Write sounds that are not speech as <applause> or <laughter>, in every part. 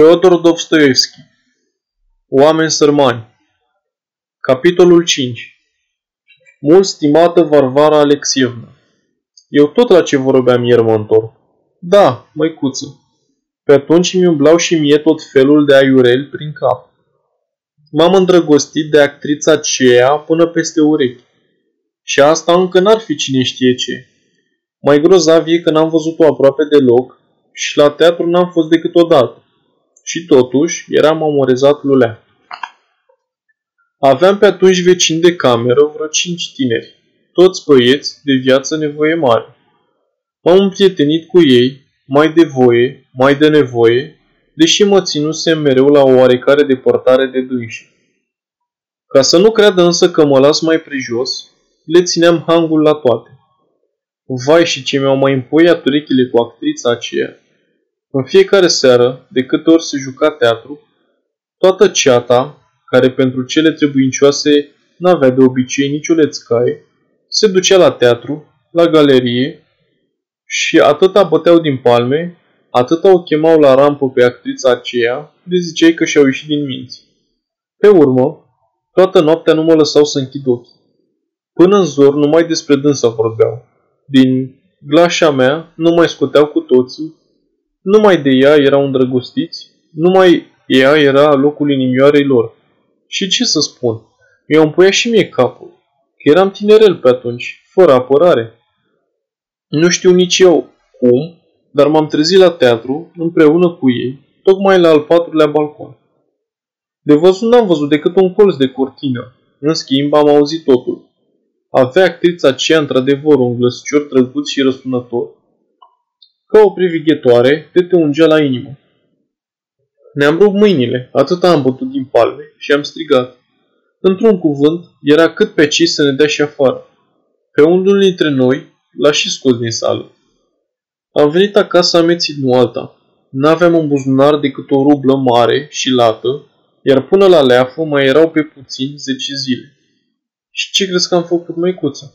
Feodor Dostoevski Oameni sărmani Capitolul 5 Mult stimată Varvara Alexievna Eu tot la ce vorbeam ieri mă întorc. Da, măicuță. Pe atunci mi umblau și mie tot felul de aiureli prin cap. M-am îndrăgostit de actrița aceea până peste urechi. Și asta încă n-ar fi cine știe ce. Mai grozav e că n-am văzut-o aproape deloc și la teatru n-am fost decât odată și totuși eram amorezat lulea. Aveam pe atunci vecini de cameră vreo cinci tineri, toți băieți de viață nevoie mare. M-am împrietenit cu ei, mai de voie, mai de nevoie, deși mă ținusem mereu la o oarecare deportare de dânși. Ca să nu creadă însă că mă las mai prejos, le țineam hangul la toate. Vai și ce mi-au mai împoiat urechile cu actrița aceea, în fiecare seară, de câte ori se juca teatru, toată ceata, care pentru cele trebuincioase n-avea de obicei nicio lețcaie, se ducea la teatru, la galerie și atâta băteau din palme, atâta o chemau la rampă pe actrița aceea, de ziceai că și-au ieșit din minți. Pe urmă, toată noaptea nu mă lăsau să închid ochii. Până în zor numai despre dânsa vorbeau. Din glașa mea nu mai scoteau cu toții numai de ea erau îndrăgostiți, numai ea era locul inimioarei lor. Și ce să spun, mi-au împuiat și mie capul, că eram tinerel pe atunci, fără apărare. Nu știu nici eu cum, dar m-am trezit la teatru împreună cu ei, tocmai la al patrulea balcon. De văzut n-am văzut decât un colț de cortină, în schimb am auzit totul. Avea actrița aceea într-adevăr un glăscior drăguț și răsunător, ca o privighetoare, de te ungea la inimă. Ne-am rupt mâinile, atât am bătut din palme și am strigat. Într-un cuvânt, era cât pe ci să ne dea și afară. Pe unul dintre noi l-a și scos din sală. Am venit acasă amețit, nu alta. N-aveam în buzunar decât o rublă mare și lată, iar până la leafă mai erau pe puțin zece zile. Și ce crezi că am făcut, măicuță?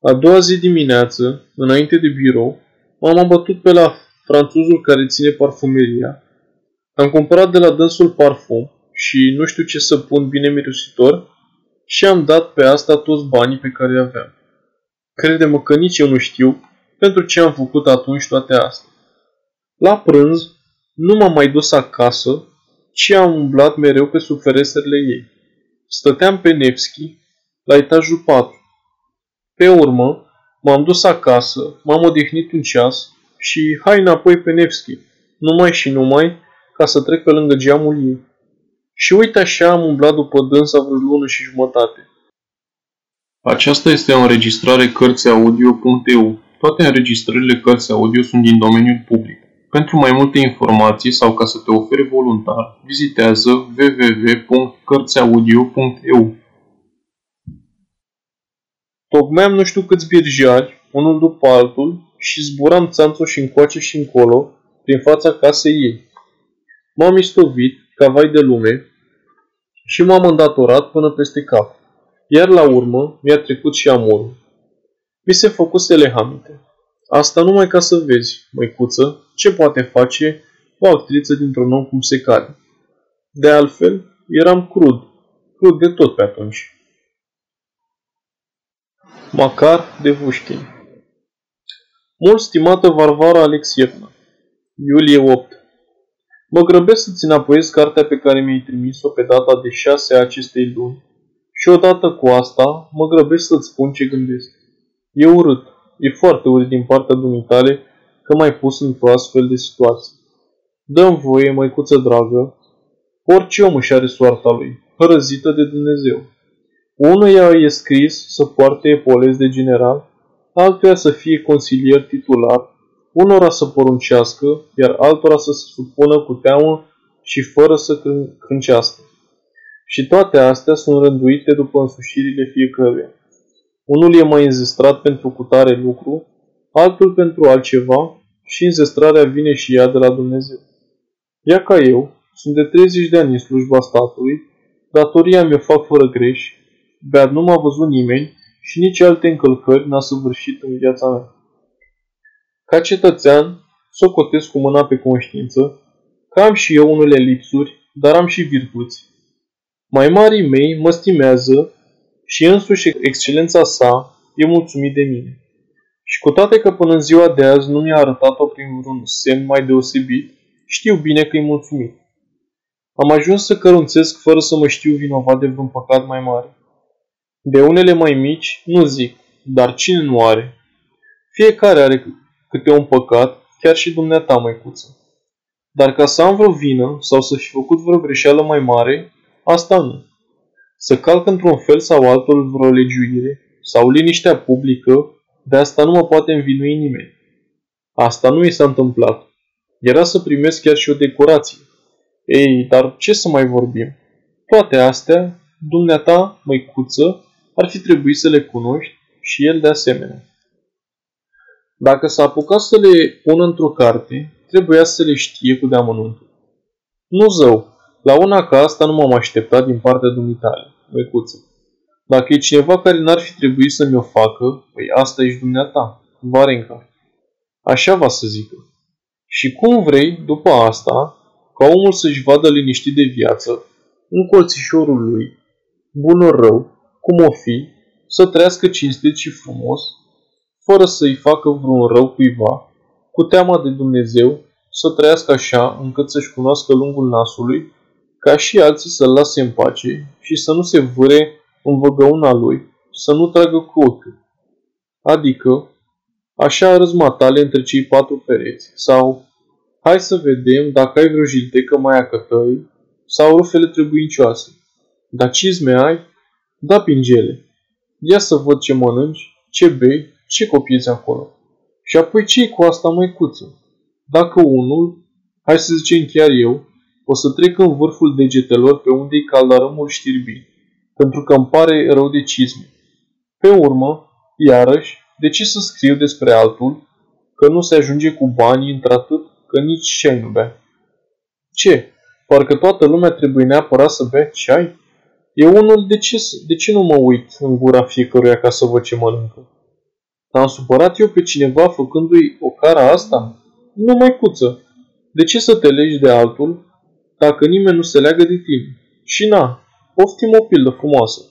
A doua zi dimineață, înainte de birou, M-am abătut pe la franțuzul care ține parfumeria. Am cumpărat de la dânsul parfum și nu știu ce să pun bine mirositor și am dat pe asta toți banii pe care îi aveam. Crede-mă că nici eu nu știu pentru ce am făcut atunci toate astea. La prânz nu m-am mai dus acasă, ci am umblat mereu pe sub ferestrele ei. Stăteam pe Nevski, la etajul 4. Pe urmă, M-am dus acasă, m-am odihnit un ceas și hai înapoi pe Nevski, numai și numai ca să trec pe lângă geamul ei. Și uite așa am umblat după dânsa vreo lună și jumătate. Aceasta este o înregistrare Cărțiaudio.eu. Toate înregistrările Cărțiaudio sunt din domeniul public. Pentru mai multe informații sau ca să te oferi voluntar, vizitează www.cărțiaudio.eu. Tocmeam nu știu câți birjari, unul după altul, și zburam țanțul și încoace și încolo, prin fața casei ei. M-am istovit, ca vai de lume, și m-am îndatorat până peste cap. Iar la urmă mi-a trecut și amorul. Mi se făcuse lehamite. Asta numai ca să vezi, măicuță, ce poate face o actriță dintr-un om cum se cade. De altfel, eram crud, crud de tot pe atunci. Macar de Vușchin Mult stimată Varvara Alexievna Iulie 8 Mă grăbesc să-ți înapoiez cartea pe care mi-ai trimis-o pe data de 6 a acestei luni și odată cu asta mă grăbesc să-ți spun ce gândesc. E urât, e foarte urât din partea dumitale că m-ai pus într-o astfel de situație. Dă-mi voie, măicuță dragă, orice om își are soarta lui, hărăzită de Dumnezeu. Unuia e scris să poarte epolez de general, altuia să fie consilier titular, unora să poruncească, iar altora să se supună cu teamă și fără să crâncească. Și toate astea sunt rânduite după însușirile fiecăruia. Unul e mai înzestrat pentru cutare lucru, altul pentru altceva și înzestrarea vine și ea de la Dumnezeu. Ia ca eu, sunt de 30 de ani în slujba statului, datoria mi-o fac fără greș Beat nu m-a văzut nimeni și nici alte încălcări n-a săvârșit în viața mea. Ca cetățean, socotesc cu mâna pe conștiință că am și eu unele lipsuri, dar am și virtuți. Mai marii mei mă stimează și însuși excelența sa e mulțumit de mine. Și cu toate că până în ziua de azi nu mi-a arătat-o prin vreun semn mai deosebit, știu bine că e mulțumit. Am ajuns să cărunțesc fără să mă știu vinovat de vreun păcat mai mare. De unele mai mici, nu zic, dar cine nu are? Fiecare are câte un păcat, chiar și dumneata, măicuță. Dar ca să am vreo vină sau să fi făcut vreo greșeală mai mare, asta nu. Să calc într-un fel sau altul vreo legiuire sau liniștea publică, de asta nu mă poate învinui nimeni. Asta nu i s-a întâmplat. Era să primesc chiar și o decorație. Ei, dar ce să mai vorbim? Toate astea, dumneata, măicuță, ar fi trebuit să le cunoști și el de asemenea. Dacă s-a apucat să le pună într-o carte, trebuia să le știe cu deamănuntul. Nu zău, la una ca asta nu m-am așteptat din partea dumitale, măicuță. Dacă e cineva care n-ar fi trebuit să mi-o facă, păi asta ești dumneata, Varenca. Așa va să zică. Și cum vrei, după asta, ca omul să-și vadă liniștit de viață, în colțișorul lui, bun rău, cum o fi, să trăiască cinstit și frumos, fără să-i facă vreun rău cuiva, cu teama de Dumnezeu, să trăiască așa încât să-și cunoască lungul nasului, ca și alții să-l lase în pace și să nu se vâre în văgăuna lui, să nu tragă cu ochiul. Adică, așa arăți matale între cei patru pereți, sau hai să vedem dacă ai vreo jiltecă mai acătăi sau rufele trebuincioase. Dar cizme ai? Da pingele. Ia să văd ce mănânci, ce bei, ce copiezi acolo. Și apoi ce cu asta, măicuță? Dacă unul, hai să zicem chiar eu, o să trec în vârful degetelor pe unde-i caldarămul știrbit, pentru că îmi pare rău de cizme. Pe urmă, iarăși, de ce să scriu despre altul, că nu se ajunge cu banii într-atât că nici ce nu bea? Ce? Parcă toată lumea trebuie neapărat să bea ceai? E unul, de ce, de ce nu mă uit în gura fiecăruia ca să văd ce mănâncă? Am supărat eu pe cineva făcându-i o cara asta? Nu mai cuță. De ce să te legi de altul dacă nimeni nu se leagă de tine? Și na, poftim o pildă frumoasă.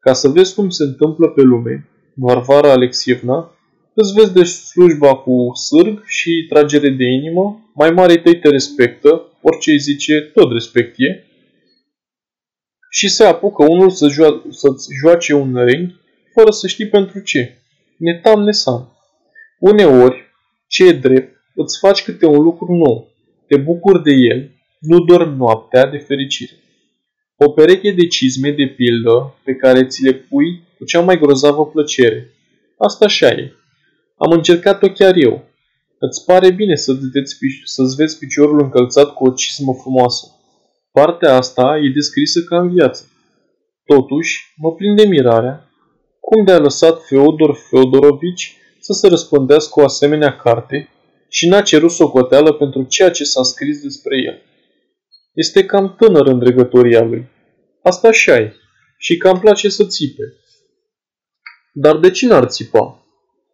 Ca să vezi cum se întâmplă pe lume, Varvara Alexievna, îți vezi de slujba cu sârg și tragere de inimă, mai mare tăi te respectă, orice îi zice, tot respectie, și se apucă unul să joa- să-ți joace un reng fără să știi pentru ce. Netam nesan. Uneori, ce e drept, îți faci câte un lucru nou, te bucuri de el, nu dormi noaptea de fericire. O pereche de cizme de pildă pe care ți le pui cu cea mai grozavă plăcere. Asta așa e. Am încercat-o chiar eu. Îți pare bine să-ți vezi, să vezi piciorul încălțat cu o cizmă frumoasă. Partea asta e descrisă ca în viață. Totuși, mă prind de mirarea cum de a lăsat Feodor Feodorovici să se răspândească o asemenea carte și n-a cerut socoteală pentru ceea ce s-a scris despre el. Este cam tânăr în dregătoria lui. Asta așa e. Și cam place să țipe. Dar de ce n-ar țipa?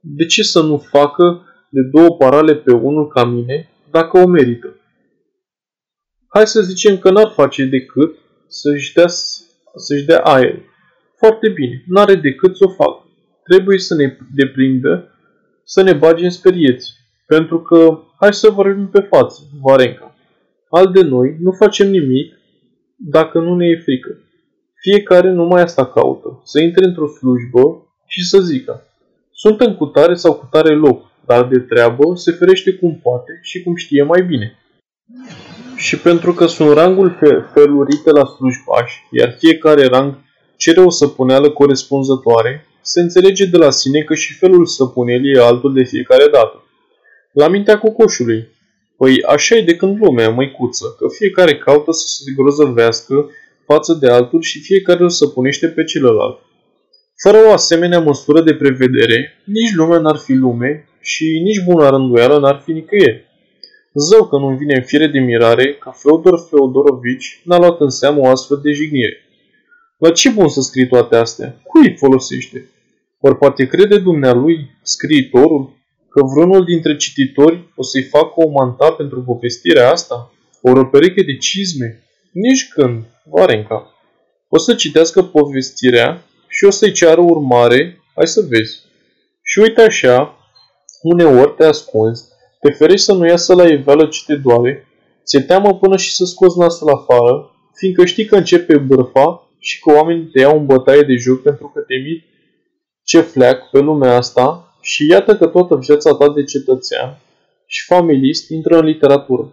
De ce să nu facă de două parale pe unul ca mine, dacă o merită? Hai să zicem că n-ar face decât să-și dea, să-și dea aer. Foarte bine, n-are decât să o facă. Trebuie să ne deprindă, să ne bage în sperieți. Pentru că, hai să vorbim pe față, Varenca. Al de noi nu facem nimic dacă nu ne e frică. Fiecare numai asta caută, să intre într-o slujbă și să zică sunt în cutare sau cutare loc, dar de treabă se ferește cum poate și cum știe mai bine. Și pentru că sunt rangul felurite la slujbași, iar fiecare rang cere o săpuneală corespunzătoare, se înțelege de la sine că și felul săpunelii e altul de fiecare dată. La mintea cocoșului. Păi așa e de când lumea, măicuță, că fiecare caută să se grozăvească față de altul și fiecare îl săpunește pe celălalt. Fără o asemenea măsură de prevedere, nici lumea n-ar fi lume și nici bună rânduială n-ar fi nicăieri. Zău că nu-mi vine în fire de mirare că Feodor Feodorovici n-a luat în seamă o astfel de jignire. La ce bun să scrii toate astea? Cui îi folosește? Ori poate crede dumnealui, scriitorul, că vreunul dintre cititori o să-i facă o manta pentru povestirea asta? ori o pereche de cizme. Nici când, Varenca. O să citească povestirea și o să-i ceară urmare, hai să vezi. Și uite așa, uneori te ascunzi, te ferești să nu iasă la iveală ce te doare, ți-e teamă până și să scoți nasul afară, fiindcă știi că începe bârfa și că oamenii te iau în bătaie de joc pentru că te mit ce fleac pe lumea asta și iată că toată viața ta de cetățean și familist intră în literatură.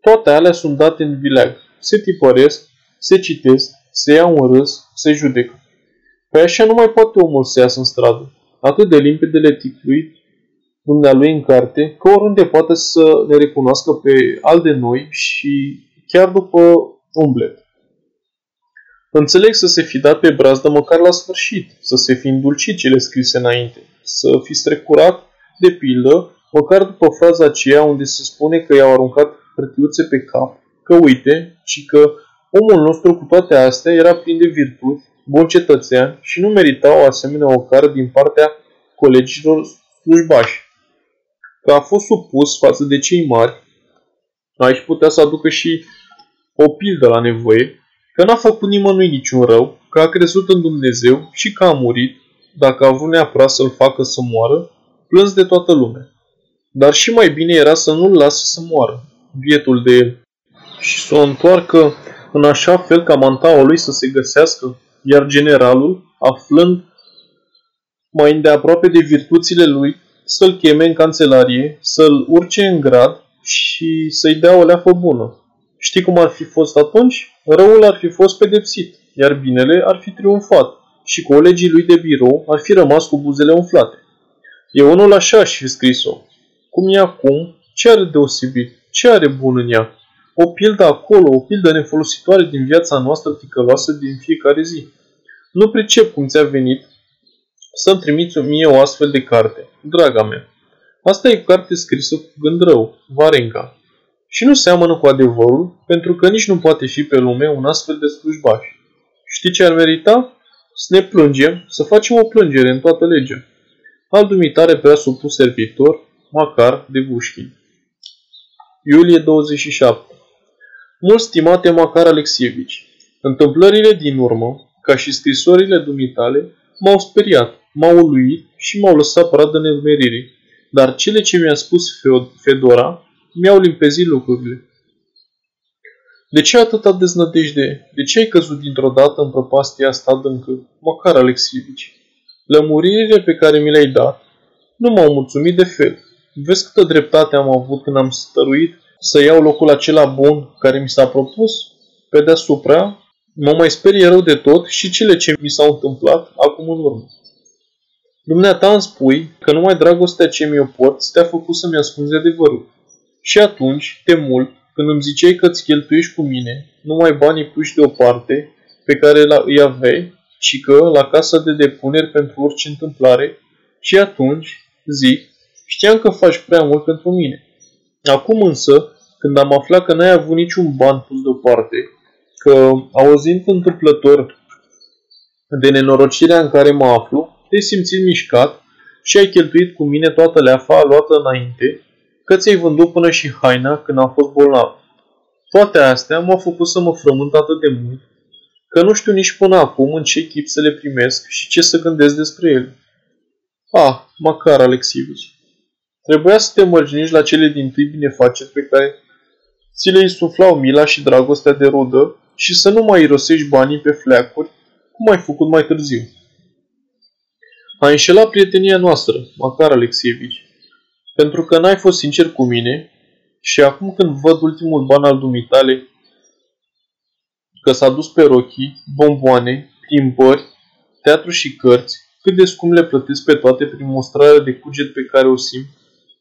Toate alea sunt date în vileag, se tipăresc, se citesc, se iau în râs, se judecă. Păi așa nu mai poate omul să iasă în stradă. Atât de limpede le ticluit dumnealui în carte, că oriunde poate să ne recunoască pe al de noi și chiar după umblet. Înțeleg să se fi dat pe brazdă măcar la sfârșit, să se fi îndulcit cele scrise înainte, să fi strecurat, de pildă, măcar după fraza aceea unde se spune că i-au aruncat hârtiuțe pe cap, că uite, ci că omul nostru cu toate astea era plin de virtuți, bun cetățean și nu merita o asemenea ocară din partea colegilor slujbași. Că a fost supus față de cei mari, aici putea să aducă și o pildă la nevoie, că n-a făcut nimănui niciun rău, că a crezut în Dumnezeu și că a murit, dacă a vrut neapărat să-l facă să moară, plâns de toată lumea. Dar și mai bine era să nu-l lasă să moară, bietul de el, și să o întoarcă în așa fel ca mantaua lui să se găsească, iar generalul, aflând mai îndeaproape de virtuțile lui, să-l cheme în cancelarie, să-l urce în grad și să-i dea o leafă bună. Știi cum ar fi fost atunci? Răul ar fi fost pedepsit, iar binele ar fi triumfat și colegii lui de birou ar fi rămas cu buzele umflate. Eu unul așa aș fi scris-o. Cum e acum? Ce are deosebit? Ce are bun în ea? O pildă acolo, o pildă nefolositoare din viața noastră ticăloasă din fiecare zi. Nu pricep cum ți-a venit să-mi trimiți mie o astfel de carte, draga mea. Asta e carte scrisă cu gând rău, Varenca. Și nu seamănă cu adevărul, pentru că nici nu poate fi pe lume un astfel de slujbaș. Știi ce ar merita? Să ne plângem, să facem o plângere în toată legea. Al dumitare prea supus servitor, Macar de Bușchin. Iulie 27 Mult stimate Macar Alexievici, întâmplările din urmă, ca și scrisorile dumitale, m-au speriat, m-au uluit și m-au lăsat pradă nedmeririi. Dar cele ce mi-a spus Fedora mi-au limpezit lucrurile. De ce atâta deznădejde? De ce ai căzut dintr-o dată în prăpastia asta adâncă? Măcar, Alexievici. Lămuririle pe care mi le-ai dat nu m-au mulțumit de fel. Vezi câtă dreptate am avut când am stăruit să iau locul acela bun care mi s-a propus? Pe deasupra, mă mai sperie rău de tot și cele ce mi s-au întâmplat acum în urmă. Dumneata îmi spui că numai dragostea ce mi-o port te-a făcut să-mi ascunzi adevărul. Și atunci, de mult, când îmi ziceai că îți cheltuiești cu mine numai banii puși deoparte pe care îi aveai și că la casa de depuneri pentru orice întâmplare, și atunci, zic, știam că faci prea mult pentru mine. Acum însă, când am aflat că n-ai avut niciun ban pus deoparte, că, auzind întâmplător de nenorocirea în care mă aflu, te-ai simțit mișcat și ai cheltuit cu mine toată leafa luată înainte, că ți-ai vândut până și haina când am fost bolnav. Toate astea m-au făcut să mă frământ atât de mult, că nu știu nici până acum în ce chip să le primesc și ce să gândesc despre ele. Ah, măcar, Alexivici. Trebuia să te mărginiști la cele din tâi binefaceri pe care ți le insuflau mila și dragostea de rudă și să nu mai irosești banii pe fleacuri, cum ai făcut mai târziu. A înșelat prietenia noastră, măcar Alexievici, pentru că n-ai fost sincer cu mine și acum când văd ultimul ban al dumitale, că s-a dus pe rochii, bomboane, plimbări, teatru și cărți, cât de scump le plătesc pe toate prin mostrarea de cuget pe care o simt,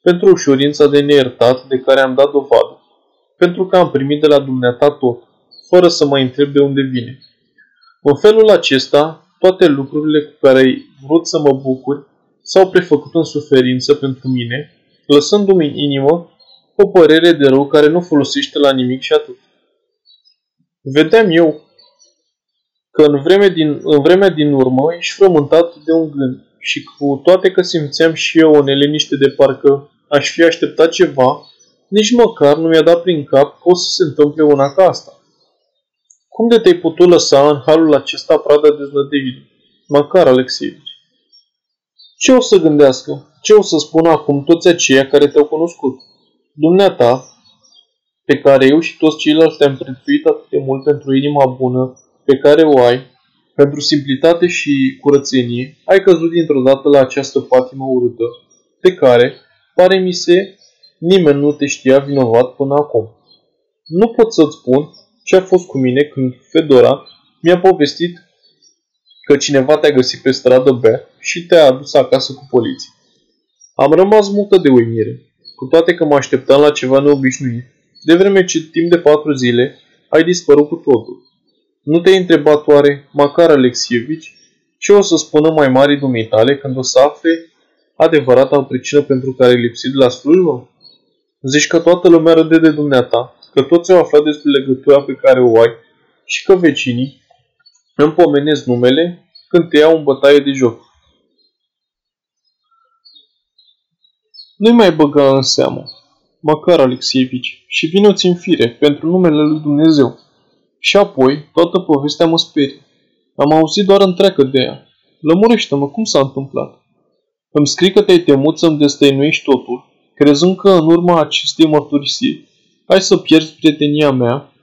pentru ușurința de neiertat de care am dat dovadă, pentru că am primit de la dumneata tot, fără să mă întreb de unde vine. În felul acesta, toate lucrurile cu care ai vrut să mă bucur s-au prefăcut în suferință pentru mine, lăsându-mi în inimă o părere de rău care nu folosește la nimic și atât. Vedeam eu că în vremea din, în vremea din urmă ești frământat de un gând și cu toate că simțeam și eu o neliniște de parcă aș fi așteptat ceva, Nici măcar nu mi-a dat prin cap că o să se întâmple una ca asta. Cum de te-ai putut lăsa în halul acesta prada deznădejdii? Măcar, Alexievici. Ce o să gândească? Ce o să spună acum toți aceia care te-au cunoscut? Dumneata, pe care eu și toți ceilalți te-am prețuit atât de mult pentru inima bună pe care o ai, pentru simplitate și curățenie, ai căzut dintr-o dată la această patimă urâtă, pe care, pare mi se, nimeni nu te știa vinovat până acum. Nu pot să-ți spun ce a fost cu mine când Fedora mi-a povestit că cineva te-a găsit pe stradă bea și te-a adus acasă cu poliție. Am rămas multă de uimire, cu toate că mă așteptam la ceva neobișnuit, de vreme ce timp de patru zile ai dispărut cu totul. Nu te-ai întrebat oare, Macar Alexievici, ce o să spună mai mari dumitale când o să afle adevărata pricină pentru care ai lipsit de la slujbă? Zici că toată lumea râde de dumneata, că toți au aflat despre legătura pe care o ai și că vecinii îmi pomenesc numele când te iau în bătaie de joc. Nu-i mai băga în seamă, măcar Alexievici, și vino-ți în fire, pentru numele lui Dumnezeu. Și apoi, toată povestea mă sperie. Am auzit doar întreagă de ea. Lămurește-mă, cum s-a întâmplat? Îmi scrii că te-ai temut să-mi destăinuiești totul, crezând că în urma acestei mărturisiri ai să pierzi prietenia mea.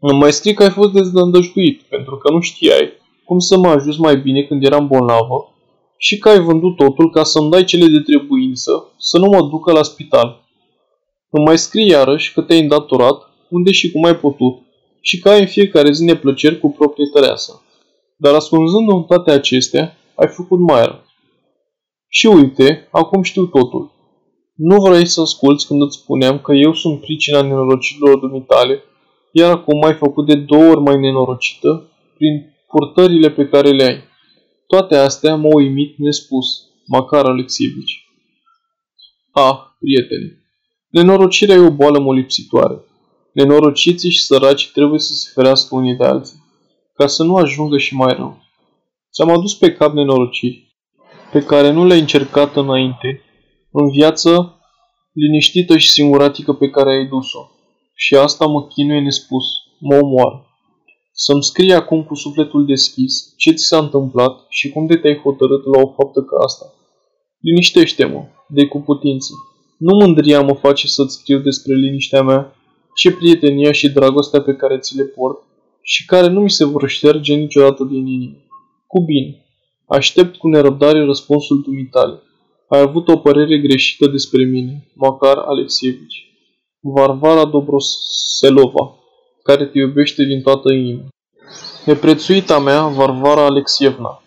Îmi mai scrii că ai fost dezdăndăjduit, pentru că nu știai cum să mă ajut mai bine când eram bolnavă și că ai vândut totul ca să-mi dai cele de trebuință să nu mă ducă la spital. Îmi mai scrii iarăși că te-ai îndatorat unde și cum ai putut și că ai în fiecare zi neplăceri cu proprietărea sa. Dar ascunzându-mi toate acestea, ai făcut mai rău. Și uite, acum știu totul. Nu vrei să asculți când îți spuneam că eu sunt pricina nenorocirilor dumitale, iar acum m-ai făcut de două ori mai nenorocită prin purtările pe care le ai. Toate astea m-au uimit nespus, Macar Alexievici. Ah, prieteni, nenorocirea e o boală molipsitoare. Nenorociții și săraci trebuie să se ferească unii de alții, ca să nu ajungă și mai rău. Ți-am adus pe cap nenorociri, pe care nu le-ai încercat înainte, în viață liniștită și singuratică pe care ai dus-o. Și asta mă chinuie nespus, mă omoară. Să-mi scrii acum cu sufletul deschis ce ți s-a întâmplat și cum de te-ai hotărât la o faptă ca asta. Liniștește-mă, de cu putință. Nu mândria mă face să-ți scriu despre liniștea mea, ce prietenia și dragostea pe care ți le port și care nu mi se vor șterge niciodată din inimă. Cu bine. Aștept cu nerăbdare răspunsul dumitale. Ai avut o părere greșită despre mine, Macar Alexievici. Varvara Dobroselova, care te iubește din toată inima. Neprețuita mea, Varvara Alexievna,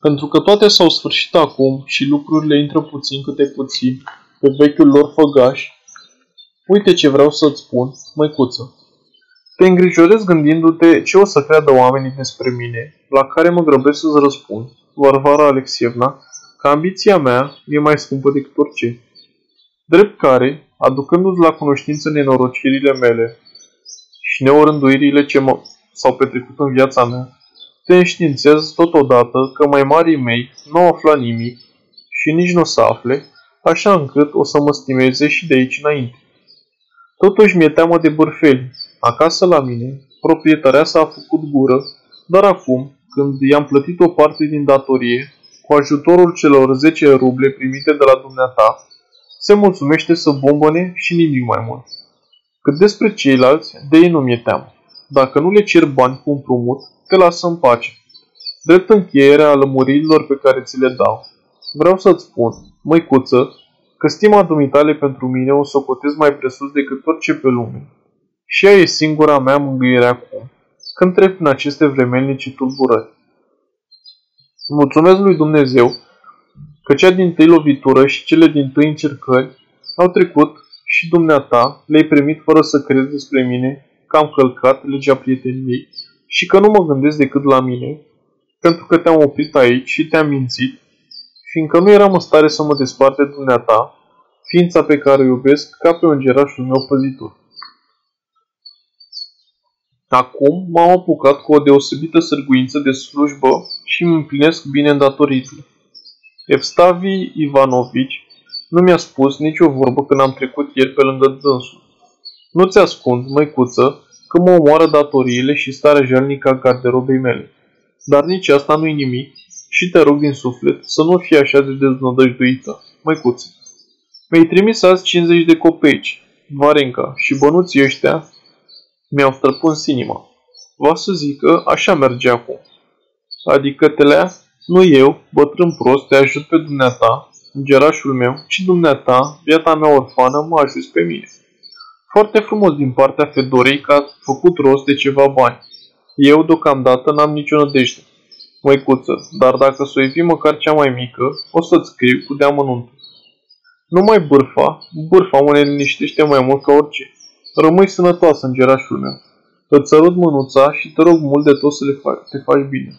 pentru că toate s-au sfârșit acum și lucrurile intră puțin câte puțin pe vechiul lor făgaș, uite ce vreau să-ți spun, măicuță. Te îngrijorez gândindu-te ce o să creadă oamenii despre mine, la care mă grăbesc să-ți răspund, Varvara Alexievna, că ambiția mea e mai scumpă decât orice. Drept care, aducându-ți la cunoștință nenorocirile mele și neorânduirile ce mă, s-au petrecut în viața mea, te înștiințez totodată că mai marii mei nu au aflat nimic și nici nu o să afle, așa încât o să mă stimeze și de aici înainte. Totuși mi-e teamă de bârfeli. Acasă la mine, proprietarea s-a făcut gură, dar acum, când i-am plătit o parte din datorie, cu ajutorul celor 10 ruble primite de la dumneata, se mulțumește să bombăne și nimic mai mult. Cât despre ceilalți, de ei nu mi-e teamă. Dacă nu le cer bani cu împrumut, te lasă în pace. Drept încheierea lămuririlor pe care ți le dau, vreau să-ți spun, măicuță, că stima dumitale pentru mine o socotez mai presus decât orice pe lume. Și ea e singura mea mângâiere acum, când trec în aceste vremelnici tulburări. Mulțumesc lui Dumnezeu că cea din tâi lovitură și cele din tâi încercări au trecut și dumneata le-ai primit fără să crezi despre mine că am călcat legea prieteniei și că nu mă gândesc decât la mine, pentru că te-am oprit aici și te-am mințit, fiindcă nu eram în stare să mă desparte de dumneata, ființa pe care o iubesc ca pe îngerașul meu păzitor. Acum m-am apucat cu o deosebită sârguință de slujbă și îmi împlinesc bine îndatoririle. Evstavi Ivanovici Nu mi-a spus nicio vorbă când am trecut ieri pe lângă dânsul. Nu-ți ascund, măicuță, că mă omoară datoriile și starea jalnică a garderobei mele. Dar nici asta nu-i nimic și te rog din suflet să nu fii așa de deznădăjduită, măicuță. Mi-ai trimis azi 50 de copeici, Varenca și bănuții ăștia mi-au străpuns inima. Va să zic că așa merge acum. Adică te lea, nu eu, bătrân prost, te ajut pe dumneata, îngerașul meu, ci dumneata, viața mea orfană, mă ajuți pe mine. Foarte frumos din partea Fedorei că ați făcut rost de ceva bani. Eu, deocamdată, n-am nicio nădejde. Măicuță, dar dacă s-o iei măcar cea mai mică, o să-ți scriu cu deamănuntul. Numai bârfa, bârfa mă liniștește mai mult ca orice. Rămâi sănătoasă, îngerașul meu. Îți sărut mânuța și te rog mult de tot să le faci, te faci bine.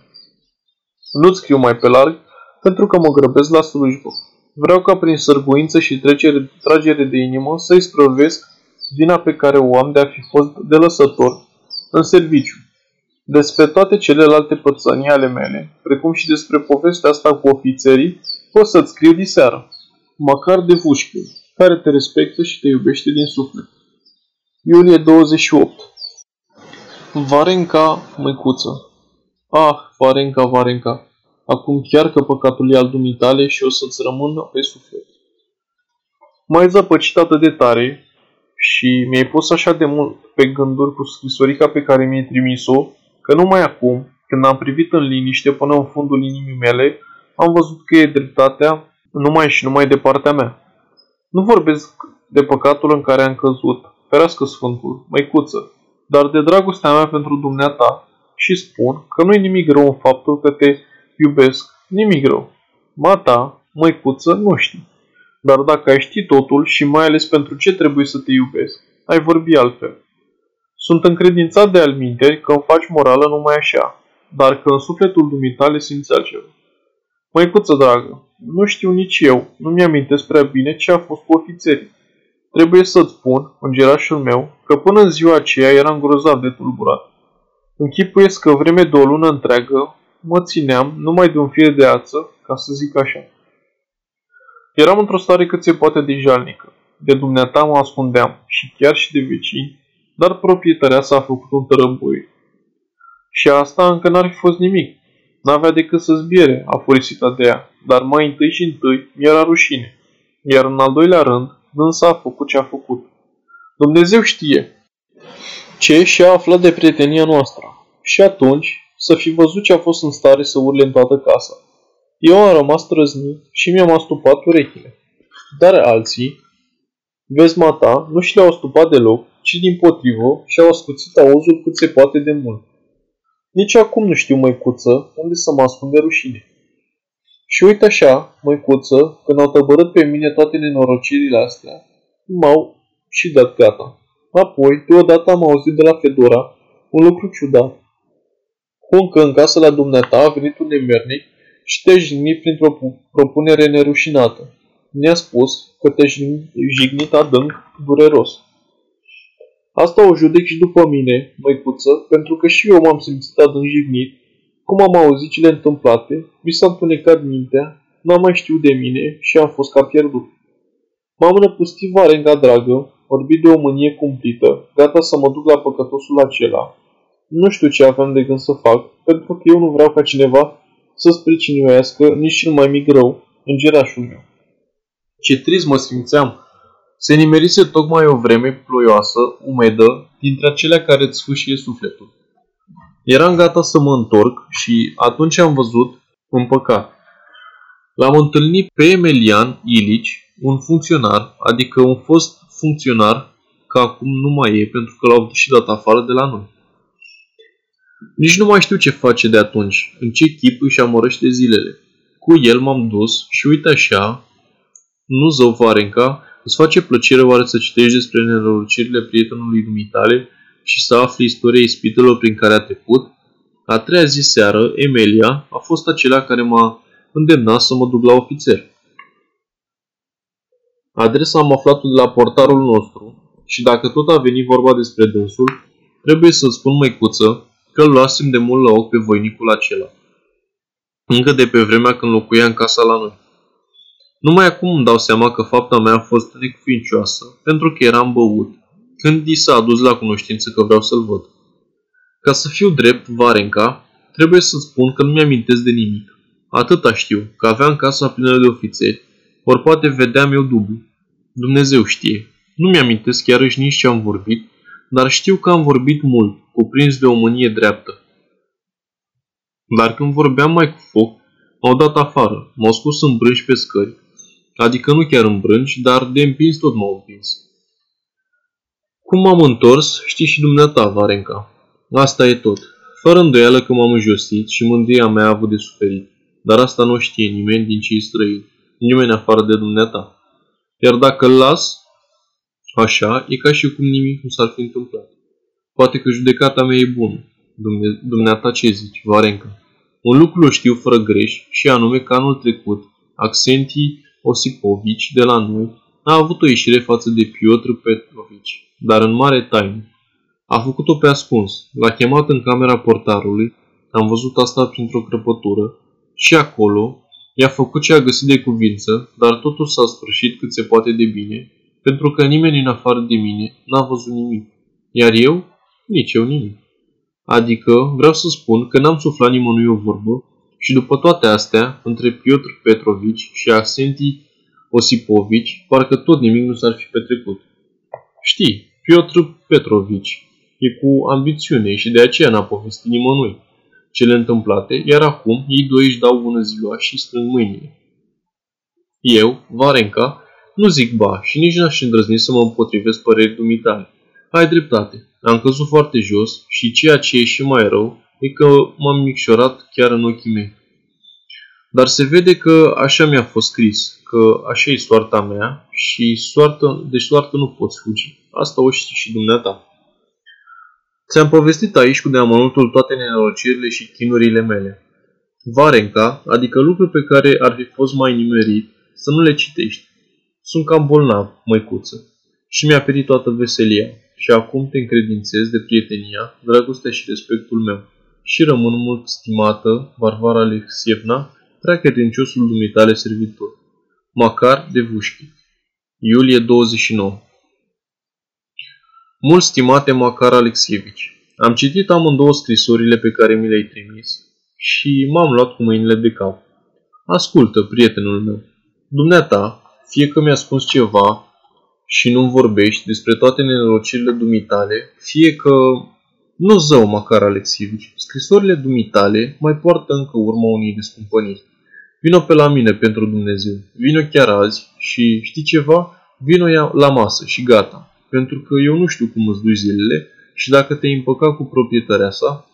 Nu-ți scriu mai pe larg, pentru că mă grăbesc la slujbă. Vreau ca prin sărguință și trecere, tragere de inimă să-i sprăvesc vina pe care o am de a fi fost de lăsător în serviciu. Despre toate celelalte pățănii ale mele, precum și despre povestea asta cu ofițerii, pot să-ți scriu diseară măcar de vușcă, care te respectă și te iubește din suflet. Iulie 28 Varenca, măicuță Ah, Varenca, Varenca, acum chiar că păcatul e al dumitale și o să-ți rămână pe suflet. Mai zăpăcit atât de tare și mi-ai pus așa de mult pe gânduri cu scrisorica pe care mi-ai trimis-o, că numai acum, când am privit în liniște până în fundul inimii mele, am văzut că e dreptatea numai și numai de partea mea. Nu vorbesc de păcatul în care am căzut, ferească Sfântul, măicuță, dar de dragostea mea pentru dumneata și spun că nu-i nimic rău în faptul că te iubesc, nimic rău. Mata, măicuță, nu știi. Dar dacă ai ști totul și mai ales pentru ce trebuie să te iubesc, ai vorbi altfel. Sunt încredințat de alminteri că îmi faci morală numai așa, dar că în sufletul dumitale simți altceva. Măicuță dragă, nu știu nici eu, nu mi-amintesc prea bine ce a fost cu ofițerii. Trebuie să-ți spun, îngerașul meu, că până în ziua aceea eram grozav de tulburat. Închipuiesc că vreme de o lună întreagă mă țineam numai de un fir de ață, ca să zic așa. Eram într-o stare cât se poate de jalnică. De dumneata mă ascundeam și chiar și de vecini, dar proprietarea s-a făcut un tărăboi. Și asta încă n-ar fi fost nimic, N-avea decât să zbiere, a furisit ea, dar mai întâi și întâi mi-era rușine. Iar în al doilea rând, dânsa a făcut ce a făcut. Dumnezeu știe ce și-a aflat de prietenia noastră. Și atunci, să fi văzut ce a fost în stare să urle în toată casa. Eu am rămas trăznit și mi-am astupat urechile. Dar alții, vezi mata, nu și le-au astupat deloc, ci din potrivă și-au ascuțit auzul cât se poate de mult. Nici acum nu știu, măicuță, unde să mă ascund de rușine. Și uite așa, măicuță, când au tăbărât pe mine toate nenorocirile astea, m-au și dat gata. Apoi, deodată am auzit de la Fedora un lucru ciudat. Cum că în casă la dumneata a venit un nemernic și te jignit printr-o propunere nerușinată. Mi-a spus că te jignit adânc, dureros. Asta o judec și după mine, măicuță, pentru că și eu m-am simțit adânc jignit. Cum am auzit cele întâmplate, mi s-a întunecat mintea, n-am mai știut de mine și am fost ca pierdut. M-am năpustit varenga dragă, vorbit de o mânie cumplită, gata să mă duc la păcătosul acela. Nu știu ce aveam de gând să fac, pentru că eu nu vreau ca cineva să spricinuiască nici cel mai mic rău în gerașul meu. Ce trist mă simțeam se nimerise tocmai o vreme ploioasă, umedă, dintre acelea care îți sfâșie sufletul. Eram gata să mă întorc și atunci am văzut un păcat. L-am întâlnit pe Emelian Ilici, un funcționar, adică un fost funcționar, că acum nu mai e pentru că l-au și dat afară de la noi. Nici nu mai știu ce face de atunci, în ce chip își amorăște zilele. Cu el m-am dus și uite așa, nu zău Varenca, Îți face plăcere oare să citești despre nenorocirile prietenului dumitale și să afli istoria ispitelor prin care a trecut? A treia zi seară, Emilia a fost acela care m-a îndemnat să mă duc la ofițer. Adresa am aflat de la portarul nostru și dacă tot a venit vorba despre dânsul, trebuie să spun măicuță că îl luasem de mult la ochi pe voinicul acela. Încă de pe vremea când locuia în casa la noi. Numai acum îmi dau seama că fapta mea a fost necuvincioasă, pentru că eram băut, când i s-a adus la cunoștință că vreau să-l văd. Ca să fiu drept, Varenca, trebuie să spun că nu mi-amintesc de nimic. Atâta știu, că aveam casa plină de ofițeri, ori poate vedeam eu dublu. Dumnezeu știe. Nu mi-amintesc chiar nici ce am vorbit, dar știu că am vorbit mult, cuprins de o mânie dreaptă. Dar când vorbeam mai cu foc, m-au dat afară, m-au scos în brânci pe scări, adică nu chiar în brânci, dar de împins tot m-au împins. Cum m-am întors, știi și dumneata, Varenca. Asta e tot. Fără îndoială că m-am înjosit și mândria mea a avut de suferit. Dar asta nu știe nimeni din cei străini, nimeni afară de dumneata. Iar dacă îl las, așa, e ca și cum nimic nu s-ar fi întâmplat. Poate că judecata mea e bună. Dumne, dumneata ce zici, Varenca? Un lucru îl știu fără greș și anume că anul trecut, Accentii Osipovici de la noi a avut o ieșire față de Piotr Petrovici, dar în mare taină. A făcut-o pe ascuns, l-a chemat în camera portarului, am văzut asta printr-o crăpătură, și acolo i-a făcut ce a găsit de cuvință, dar totul s-a sfârșit cât se poate de bine, pentru că nimeni în afară de mine n-a văzut nimic. Iar eu? Nici eu nimic. Adică vreau să spun că n-am suflat nimănui o vorbă și după toate astea, între Piotr Petrovici și Asentii Osipovici, parcă tot nimic nu s-ar fi petrecut. Știi, Piotr Petrovici e cu ambițiune și de aceea n-a povestit nimănui cele întâmplate, iar acum ei doi își dau bună ziua și strâng mâinile. Eu, Varenca, nu zic ba și nici n-aș îndrăzni să mă împotrivesc părerii dumitale. Ai dreptate, am căzut foarte jos și ceea ce e și mai rău e că m-am micșorat chiar în ochii mei. Dar se vede că așa mi-a fost scris, că așa e soarta mea și soartă, de soartă nu poți fugi. Asta o știi și dumneata. Ți-am povestit aici cu deamănuntul toate nenorocirile și chinurile mele. Varenca, adică lucruri pe care ar fi fost mai nimerit să nu le citești. Sunt cam bolnav, măicuță, și mi-a perit toată veselia și acum te încredințez de prietenia, dragostea și respectul meu. Și rămân mult stimată, Varvara Alexievna, prea credinciosul dumitale servitor. Macar de Vușchi. Iulie 29 Mult stimate Macar Alexievici, am citit amândouă scrisorile pe care mi le-ai trimis și m-am luat cu mâinile de cap. Ascultă, prietenul meu. Dumneata, fie că mi-a spus ceva și nu vorbești despre toate nenorocirile dumitale, fie că... Nu zău, Macar Alexievici, scrisorile dumitale mai poartă încă urma unei descumpăniri. Vino pe la mine pentru Dumnezeu. Vino chiar azi și știi ceva? Vino la masă și gata pentru că eu nu știu cum îți duci zilele și dacă te-ai împăcat cu proprietarea sa,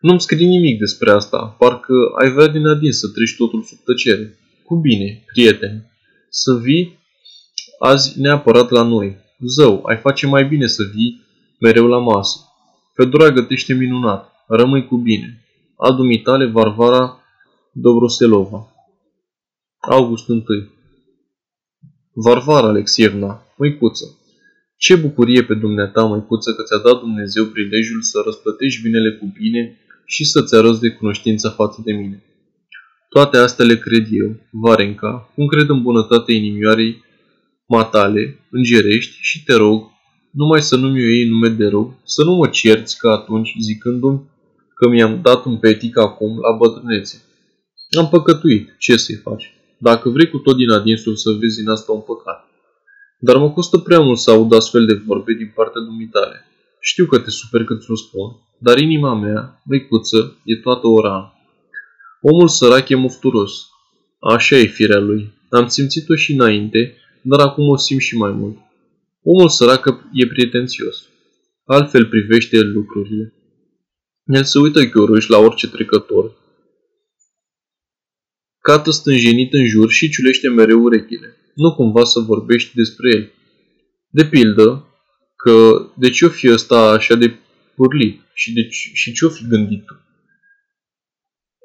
nu-mi scrii nimic despre asta, parcă ai vrea din adin să treci totul sub tăcere. Cu bine, prieten, să vii azi neapărat la noi. Zău, ai face mai bine să vii mereu la masă. Fedora gătește minunat. Rămâi cu bine. Al dumitale Varvara Dobroselova. August 1 Varvara Alexievna, măicuță, ce bucurie pe dumneata, măicuță, că ți-a dat Dumnezeu prilejul să răsplătești binele cu bine și să-ți arăți de cunoștință față de mine. Toate astea le cred eu, Varenca, cum cred în bunătatea inimioarei matale, îngerești și te rog, numai să nu-mi iei nume de rog, să nu mă cerți ca atunci, zicându-mi că mi-am dat un petic acum la bătrânețe. Am păcătuit, ce să-i faci? Dacă vrei cu tot din adinsul să vezi în asta un păcat. Dar mă costă prea mult să aud astfel de vorbe din partea dumitale. Știu că te super când ți-o spun, dar inima mea, măicuță, e toată ora. Omul sărac e mofturos. Așa e firea lui. Am simțit-o și înainte, dar acum o simt și mai mult. Omul sărac e prietențios. Altfel privește el lucrurile. El se uită chioruș la orice trecător cată stânjenit în jur și ciulește mereu urechile. Nu cumva să vorbești despre el. De pildă, că de ce o fi ăsta așa de purlit și, de, și ce o fi gândit tu?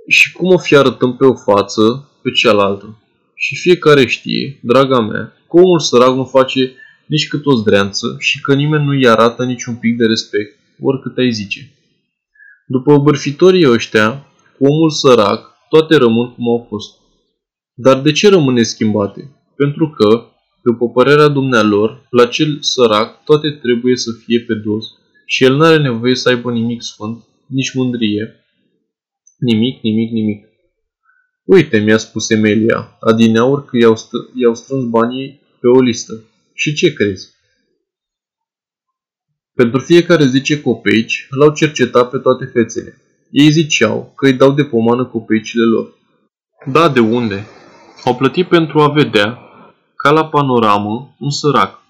Și cum o fi arătăm pe o față, pe cealaltă? Și fiecare știe, draga mea, că omul sărac nu face nici cât o zdreanță și că nimeni nu-i arată niciun pic de respect, oricât ai zice. După bârfitorii ăștia, cu omul sărac, toate rămân cum au fost. Dar de ce rămâne schimbate? Pentru că, după părerea dumnealor, la cel sărac toate trebuie să fie pe dos și el nu are nevoie să aibă nimic sfânt, nici mândrie. Nimic, nimic, nimic. Uite, mi-a spus Emilia, adineaur că i-au, stă- i-au strâns banii pe o listă. Și ce crezi? Pentru fiecare 10 copeici, l-au cercetat pe toate fețele. Ei ziceau că îi dau de pomană copeicile lor. Da, de unde? Au plătit pentru a vedea, ca la panoramă, un sărac.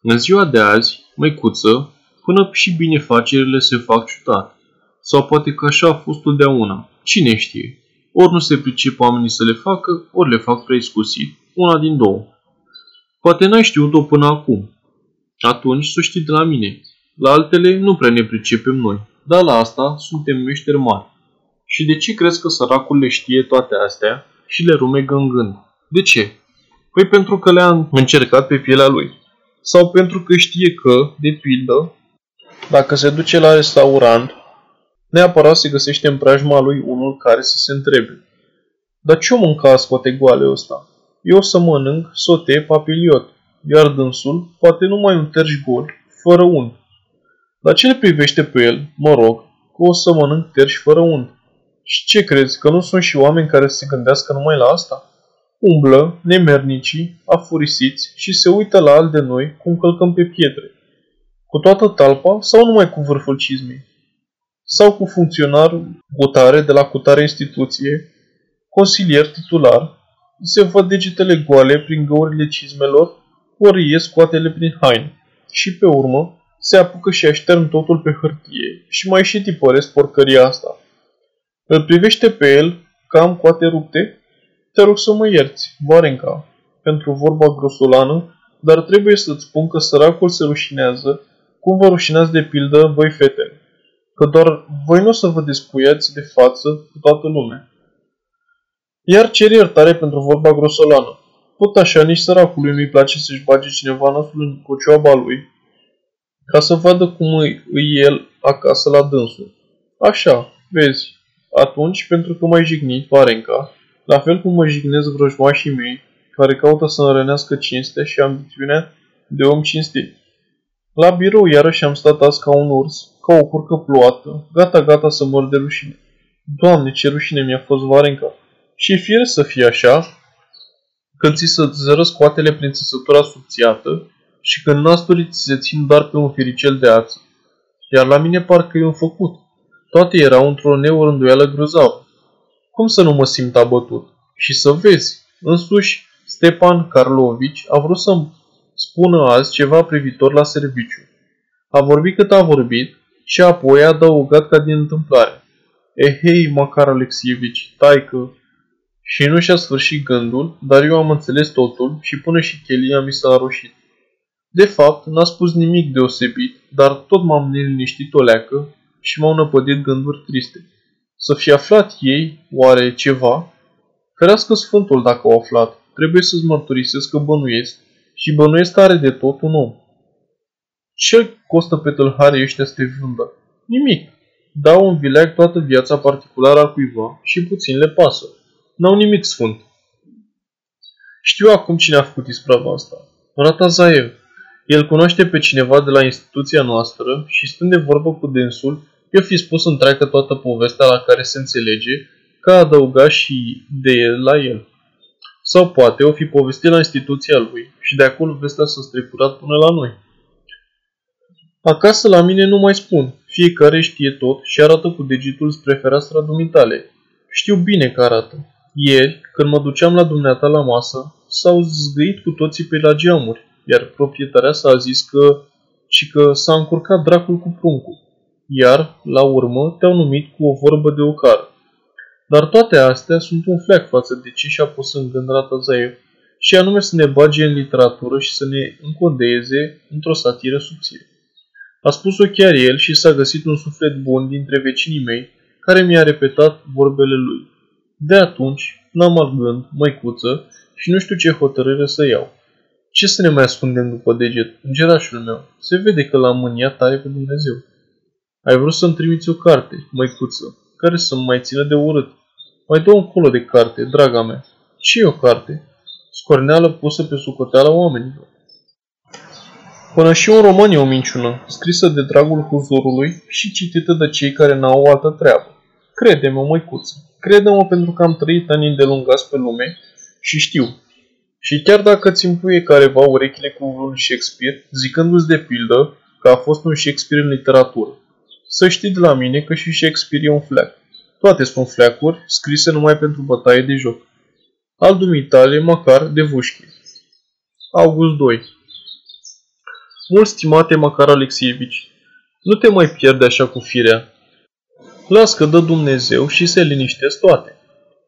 În ziua de azi, măicuță, până și binefacerile se fac ciudat. Sau poate că așa a fost totdeauna. Cine știe? Ori nu se pricep oamenii să le facă, ori le fac preiscusit. Una din două. Poate n-ai știut-o până acum. Atunci să știi de la mine. La altele nu prea ne pricepem noi, dar la asta suntem meșteri mari. Și de ce crezi că săracul le știe toate astea și le rumegă în gând? De ce? Păi pentru că le-a încercat pe pielea lui. Sau pentru că știe că, de pildă, dacă se duce la restaurant, neapărat se găsește în preajma lui unul care să se întrebe. Dar ce-o mânca scoate goale ăsta? Eu o să mănânc sote papiliot, iar dânsul poate numai un terș gol, fără unt. Dar ce le privește pe el, mă rog, că o să mănânc terși fără unt? Și ce crezi, că nu sunt și oameni care se gândească numai la asta? Umblă, nemernicii, afurisiți și se uită la al de noi cum călcăm pe pietre. Cu toată talpa sau numai cu vârful cizmei? Sau cu funcționar gutare de la cutare instituție, consilier titular, se văd degetele goale prin găurile cizmelor, ori ies coatele prin haine. Și pe urmă, se apucă și aștern totul pe hârtie și mai și tipăresc porcăria asta. Îl privește pe el, cam coate rupte? Te rog să mă ierți, Varenca, pentru vorba grosolană, dar trebuie să-ți spun că săracul se rușinează, cum vă rușinați de pildă voi fetele, că doar voi nu o să vă despuiați de față cu toată lumea. Iar cer iertare pentru vorba grosolană. Tot așa, nici săracului nu-i place să-și bage cineva nasul în cocioaba lui, ca să vadă cum îi, îi el acasă la dânsul. Așa, vezi, atunci, pentru că m-ai jignit, Varenca, la fel cum mă jignesc vrăjmașii mei, care caută să înrănească cinstea și ambițiunea de om cinstit. La birou iarăși am stat azi ca un urs, ca o curcă ploată, gata-gata să mor de rușine. Doamne, ce rușine mi-a fost Varenca! Și e fire să fie așa, când ți se zără scoatele prin țesătura subțiată și când nasturii ți se țin doar pe un firicel de ață. Iar la mine parcă e un făcut. Toate erau într-o neorânduială grozavă. Cum să nu mă simt abătut? Și să vezi, însuși Stepan Karlovici a vrut să-mi spună azi ceva privitor la serviciu. A vorbit cât a vorbit și apoi a adăugat ca din întâmplare. Ehei, Macar Alexievici, taică, și nu și-a sfârșit gândul, dar eu am înțeles totul și până și chelia mi s-a roșit. De fapt, n-a spus nimic deosebit, dar tot m-am neliniștit o leacă și m-au năpădit gânduri triste. Să fi aflat ei, oare, ceva? Ferească Sfântul dacă au aflat. Trebuie să-ți mărturisesc că bănuiesc și bănuiesc tare de tot un om. Ce costă pe tâlhare ăștia să te vândă? Nimic. Dau un vileag toată viața particulară a cuiva și puțin le pasă. N-au nimic sfânt. Știu acum cine a făcut isprava asta. Ratazaev. El cunoaște pe cineva de la instituția noastră și stând de vorbă cu dânsul, eu fi spus în treacă toată povestea la care se înțelege, ca adăuga și de el la el. Sau poate o fi povestit la instituția lui și de acolo vestea s-a strecurat până la noi. Acasă la mine nu mai spun. Fiecare știe tot și arată cu degetul spre fereastra dumitale. Știu bine că arată. Ieri, când mă duceam la dumneata la masă, s-au zgâit cu toții pe la geamuri, iar proprietarea s-a zis că și că s-a încurcat dracul cu pruncul. Iar, la urmă, te-au numit cu o vorbă de ocară. Dar toate astea sunt un fleac față de ce și-a pus în gând Ratazaev, și anume să ne bage în literatură și să ne încodeeze într-o satiră subțire. A spus-o chiar el și s-a găsit un suflet bun dintre vecinii mei, care mi-a repetat vorbele lui. De atunci, n-am alt gând, măicuță, și nu știu ce hotărâre să iau. Ce să ne mai ascundem după deget, îngerașul meu? Se vede că l-am mâniat tare pe Dumnezeu. Ai vrut să-mi trimiți o carte, măicuță, care să-mi mai țină de urât. Mai dă un colo de carte, draga mea. Ce e o carte? Scorneală pusă pe sucoteala oamenilor. Până și un roman e o minciună, scrisă de dragul huzurului și citită de cei care n-au o altă treabă. Crede-mă, măicuță, crede-mă pentru că am trăit ani îndelungați pe lume și știu. Și chiar dacă ți împuie careva urechile cu un Shakespeare, zicându-ți de pildă că a fost un Shakespeare în literatură, să știi de la mine că și Shakespeare e un fleac. Toate sunt fleacuri, scrise numai pentru bătaie de joc. Al dumitale, măcar de vușchi. August 2 Mult stimate Macar Alexievici, nu te mai pierde așa cu firea. Las că dă Dumnezeu și se liniștesc toate.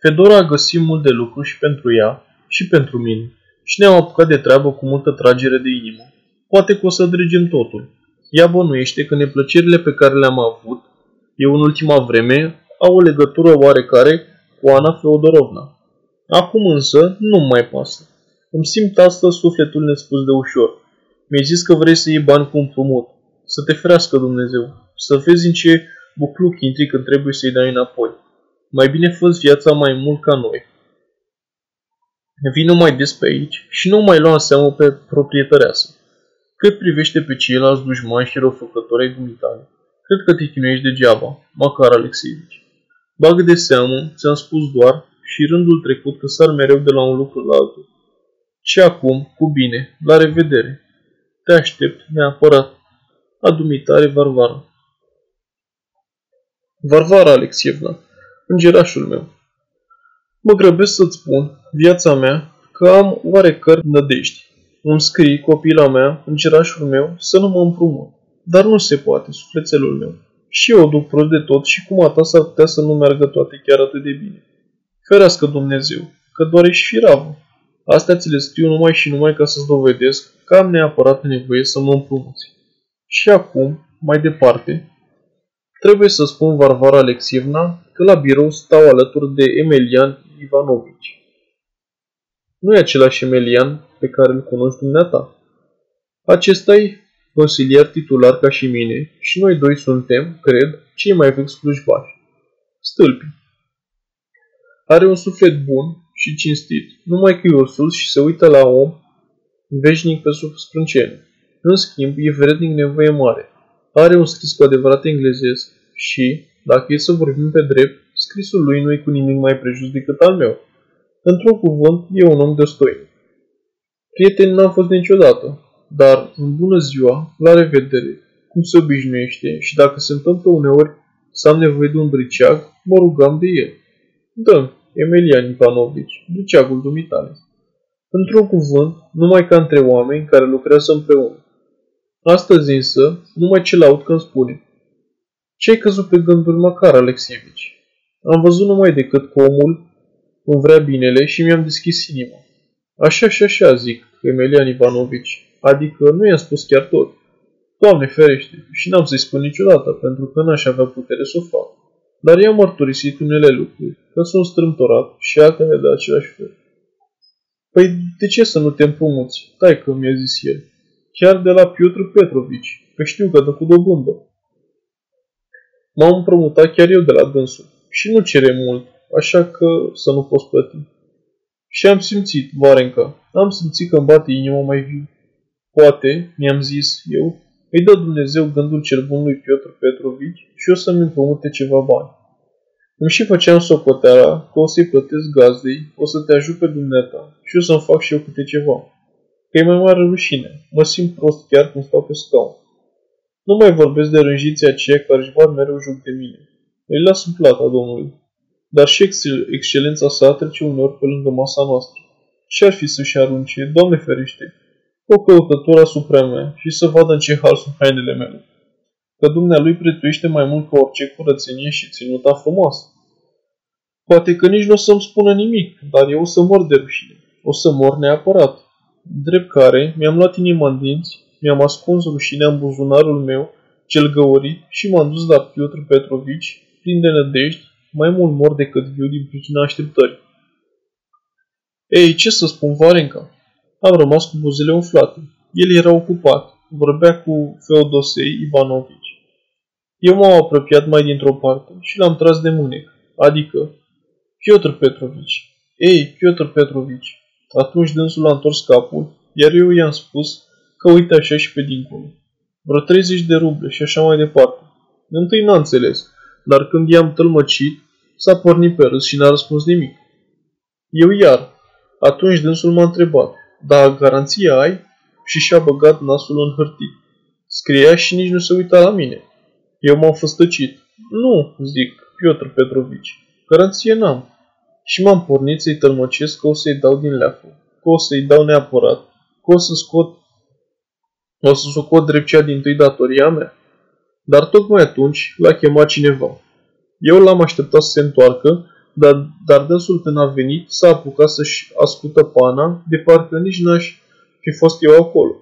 Fedora a găsit mult de lucru și pentru ea și pentru mine și ne-am apucat de treabă cu multă tragere de inimă. Poate că o să dregem totul. Ea bănuiește că neplăcerile pe care le-am avut eu în ultima vreme au o legătură oarecare cu Ana Feodorovna. Acum însă nu mai pasă. Îmi simt astăzi sufletul nespus de ușor. Mi-ai zis că vrei să iei bani cu împrumut. Să te ferească Dumnezeu. Să vezi în ce bucluc intri când trebuie să-i dai înapoi. Mai bine fă viața mai mult ca noi. Vino mai des pe aici și nu mai lua în seamă pe proprietăreasă. Cât privește pe ceilalți dușmani și răufăcători ai dumitale, cred că te chinuiești degeaba, Macar Alexievici. Bagă de seamă, ți-am spus doar, și rândul trecut că sar mereu de la un lucru la altul. Și acum, cu bine, la revedere. Te aștept neapărat. Adumitare Varvara. Varvara Alexievna, îngerașul meu. Mă grăbesc să-ți spun, viața mea, că am oarecări nădejdi. Îmi scrii, copila mea, îngerașul meu, să nu mă împrumut. Dar nu se poate, sufletelul meu. Și eu o duc prost de tot și cum a ta s-ar putea să nu meargă toate chiar atât de bine. Ferească Dumnezeu, că doar ești firavă. Astea ți le scriu numai și numai ca să-ți dovedesc că am neapărat nevoie să mă împrumuți. Și acum, mai departe, trebuie să spun Varvara Alexievna că la birou stau alături de Emelian Ivanovici. Nu e același Emelian pe care îl cunoști dumneata. Acesta e consilier titular ca și mine și noi doi suntem, cred, cei mai vechi slujbași. Stâlpi. Are un suflet bun și cinstit, numai că e ursus și se uită la om veșnic pe sub sprâncene. În schimb, e vrednic nevoie mare. Are un scris cu adevărat englezesc și, dacă e să vorbim pe drept, scrisul lui nu e cu nimic mai prejus decât al meu. Într-un cuvânt, e un om destoinic. Prieten n-am fost niciodată, dar în bună ziua, la revedere, cum se obișnuiește și dacă se întâmplă uneori să am nevoie de un briceag, mă rugam de el. Dă, Emelian Ivanovici, briceagul dumitale. Într-un cuvânt, numai ca între oameni care lucrează împreună. Astăzi însă, numai ce laud când spune. Ce-ai căzut pe gândul Macar, Alexievici? Am văzut numai decât că omul îmi vrea binele și mi-am deschis inima. Așa și așa, zic, Emelian Ivanovici, adică nu i-am spus chiar tot. Doamne ferește, și n-am să-i spun niciodată, pentru că n-aș avea putere să o fac. Dar i-am mărturisit unele lucruri, că sunt strâmtorat și altele de același fel. Păi de ce să nu te împrumuți? Tai că mi-a zis el. Chiar de la Piotr Petrovici, că știu că dă cu dobândă. M-am împrumutat chiar eu de la dânsul și nu cere mult, așa că să nu poți plăti. Și am simțit, Varenca, am simțit că îmi bate inima mai viu. Poate, mi-am zis eu, îi dă Dumnezeu gândul cel bun lui Piotr Petrovici și o să-mi împrumute ceva bani. Îmi și făceam socoteala că o să-i plătesc gazdei, o să te ajut pe dumneata și o să-mi fac și eu câte ceva. Că e mai mare rușine. Mă simt prost chiar când stau pe scaun. Nu mai vorbesc de rânjiții aceia care își bat mereu joc de mine. Îi las în plata Domnului. Dar și excel- excelența sa trece uneori pe lângă masa noastră. Și ar fi să-și arunce, Doamne ferește, o căutătură asupra mea și să vadă în ce hal sunt hainele mele. Că dumnealui prețuiește mai mult ca orice curățenie și ținuta frumoasă. Poate că nici nu o să-mi spună nimic, dar eu o să mor de rușine. O să mor neapărat. Drept care mi-am luat inima în dinți, mi-am ascuns rușinea în buzunarul meu, cel găurit, și m-am dus la Piotr Petrovici, plin de nădejdi, mai mult mor decât viu din pricina așteptării. Ei, ce să spun, Varenca? Am rămas cu buzele umflate. El era ocupat. Vorbea cu Feodosei Ivanovici. Eu m-am apropiat mai dintr-o parte și l-am tras de mânec, adică Piotr Petrovici. Ei, Piotr Petrovici. Atunci dânsul a întors capul, iar eu i-am spus că uite așa și pe dincolo. Vreo 30 de ruble și așa mai departe. Întâi n-a înțeles, dar când i-am tălmăcit, s-a pornit pe râs și n-a răspuns nimic. Eu iar. Atunci dânsul m-a întrebat, dar garanția ai? Și și-a băgat nasul în hârtii. Scria și nici nu se uita la mine. Eu m-am făstăcit. Nu, zic, Piotr Petrovici. Garanție n-am. Și m-am pornit să-i tălmăcesc că o să-i dau din leafă, că o să-i dau neapărat, că o să scot o să socot drept cea din tâi datoria mea. Dar tocmai atunci l-a chemat cineva. Eu l-am așteptat să se întoarcă, dar, dar dânsul când a venit s-a apucat să-și ascută pana, de parcă nici n-aș fi fost eu acolo.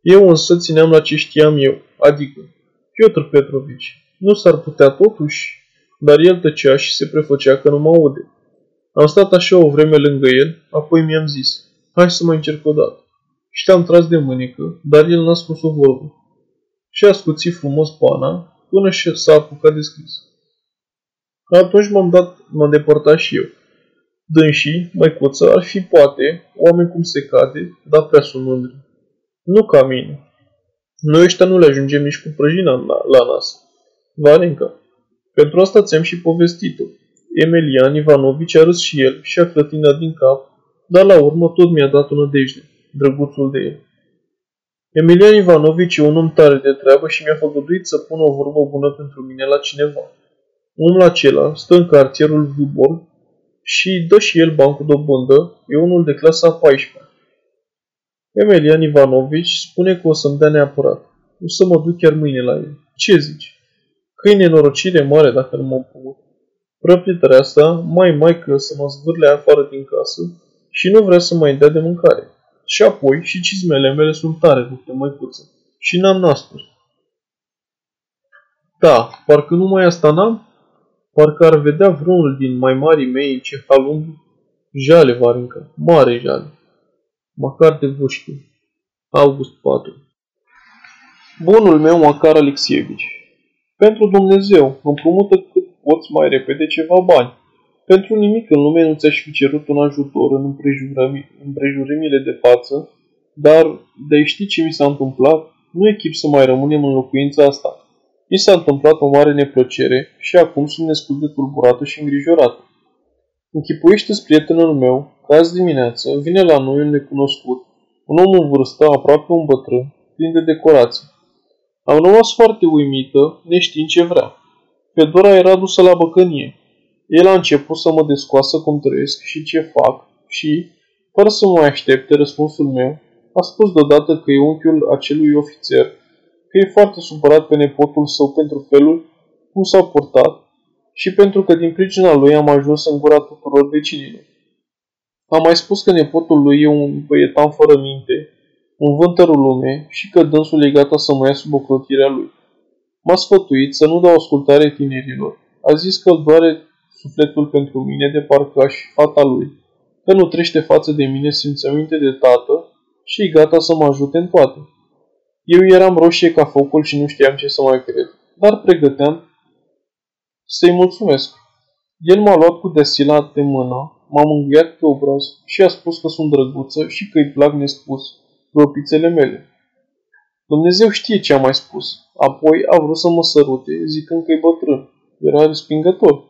Eu însă țineam la ce știam eu, adică Piotr Petrovici. Nu s-ar putea totuși? Dar el tăcea și se prefăcea că nu mă aude. Am stat așa o vreme lângă el, apoi mi-am zis, hai să mai încerc o dată. Și te-am tras de mânecă, dar el n-a spus o vorbă. Și a scuțit frumos pana, până și s-a apucat de scris. Atunci m-am dat, m-am depărtat și eu. Dânsii, măicuță, ar fi poate, oameni cum se cade, dar prea sunt mândri. Nu ca mine. Noi ăștia nu le ajungem nici cu prăjina la, la nas. Valenca. Pentru asta ți-am și povestit-o. Emelian Ivanovici a râs și el și a clătinat din cap, dar la urmă tot mi-a dat o nădejde, drăguțul de el. Emilian Ivanovici e un om tare de treabă și mi-a făgăduit să pună o vorbă bună pentru mine la cineva. Omul acela stă în cartierul Vubor și dă și el bani cu dobândă, e unul de clasa 14 Emelian Ivanovici spune că o să-mi dea neapărat. O să mă duc chiar mâine la el. Ce zici? Că e nenorocire mare dacă nu mă putut. Proprietarea asta mai mai că să mă zvârle afară din casă și nu vrea să mai dea de mâncare. Și apoi și cizmele mele sunt tare rupte, măicuță. Și n-am nasturi. Da, parcă numai asta n-am? Parcă ar vedea vreunul din mai marii mei în ce halum jale, Varinca, mare jale. Măcar de vușchi. August 4 Bunul meu Macar Alexievici Pentru Dumnezeu, împrumută cât poți mai repede ceva bani. Pentru nimic în lume nu ți-aș fi cerut un ajutor în împrejurimile de față, dar de ști ce mi s-a întâmplat, nu e chip să mai rămânem în locuința asta. Mi s-a întâmplat o mare neplăcere și acum sunt nespus de tulburată și îngrijorată. Închipuiește-ți prietenul meu că azi dimineață vine la noi un necunoscut, un om în vârstă, aproape un bătrân, plin de decorații. Am rămas foarte uimită, neștiind ce vrea. Fedora era dusă la băcănie. El a început să mă descoasă cum trăiesc și ce fac și, fără să mă aștepte răspunsul meu, a spus deodată că e unchiul acelui ofițer, că e foarte supărat pe nepotul său pentru felul cum s-a purtat și pentru că din pricina lui am ajuns în gura tuturor vecinilor. Am mai spus că nepotul lui e un băietan fără minte, un vântărul lume și că dânsul e gata să mă ia sub ocrotirea lui. M-a sfătuit să nu dau ascultare tinerilor. A zis că îl doare sufletul pentru mine de parcă aș fata lui, că nu trește față de mine simțăminte de tată și e gata să mă ajute în toate. Eu eram roșie ca focul și nu știam ce să mai cred, dar pregăteam să-i mulțumesc. El m-a luat cu desila de mână, m-a mângâiat pe obraz și a spus că sunt drăguță și că îi plac nespus gropițele mele. Dumnezeu știe ce a mai spus. Apoi a vrut să mă sărute, zicând că e bătrân. Era respingător.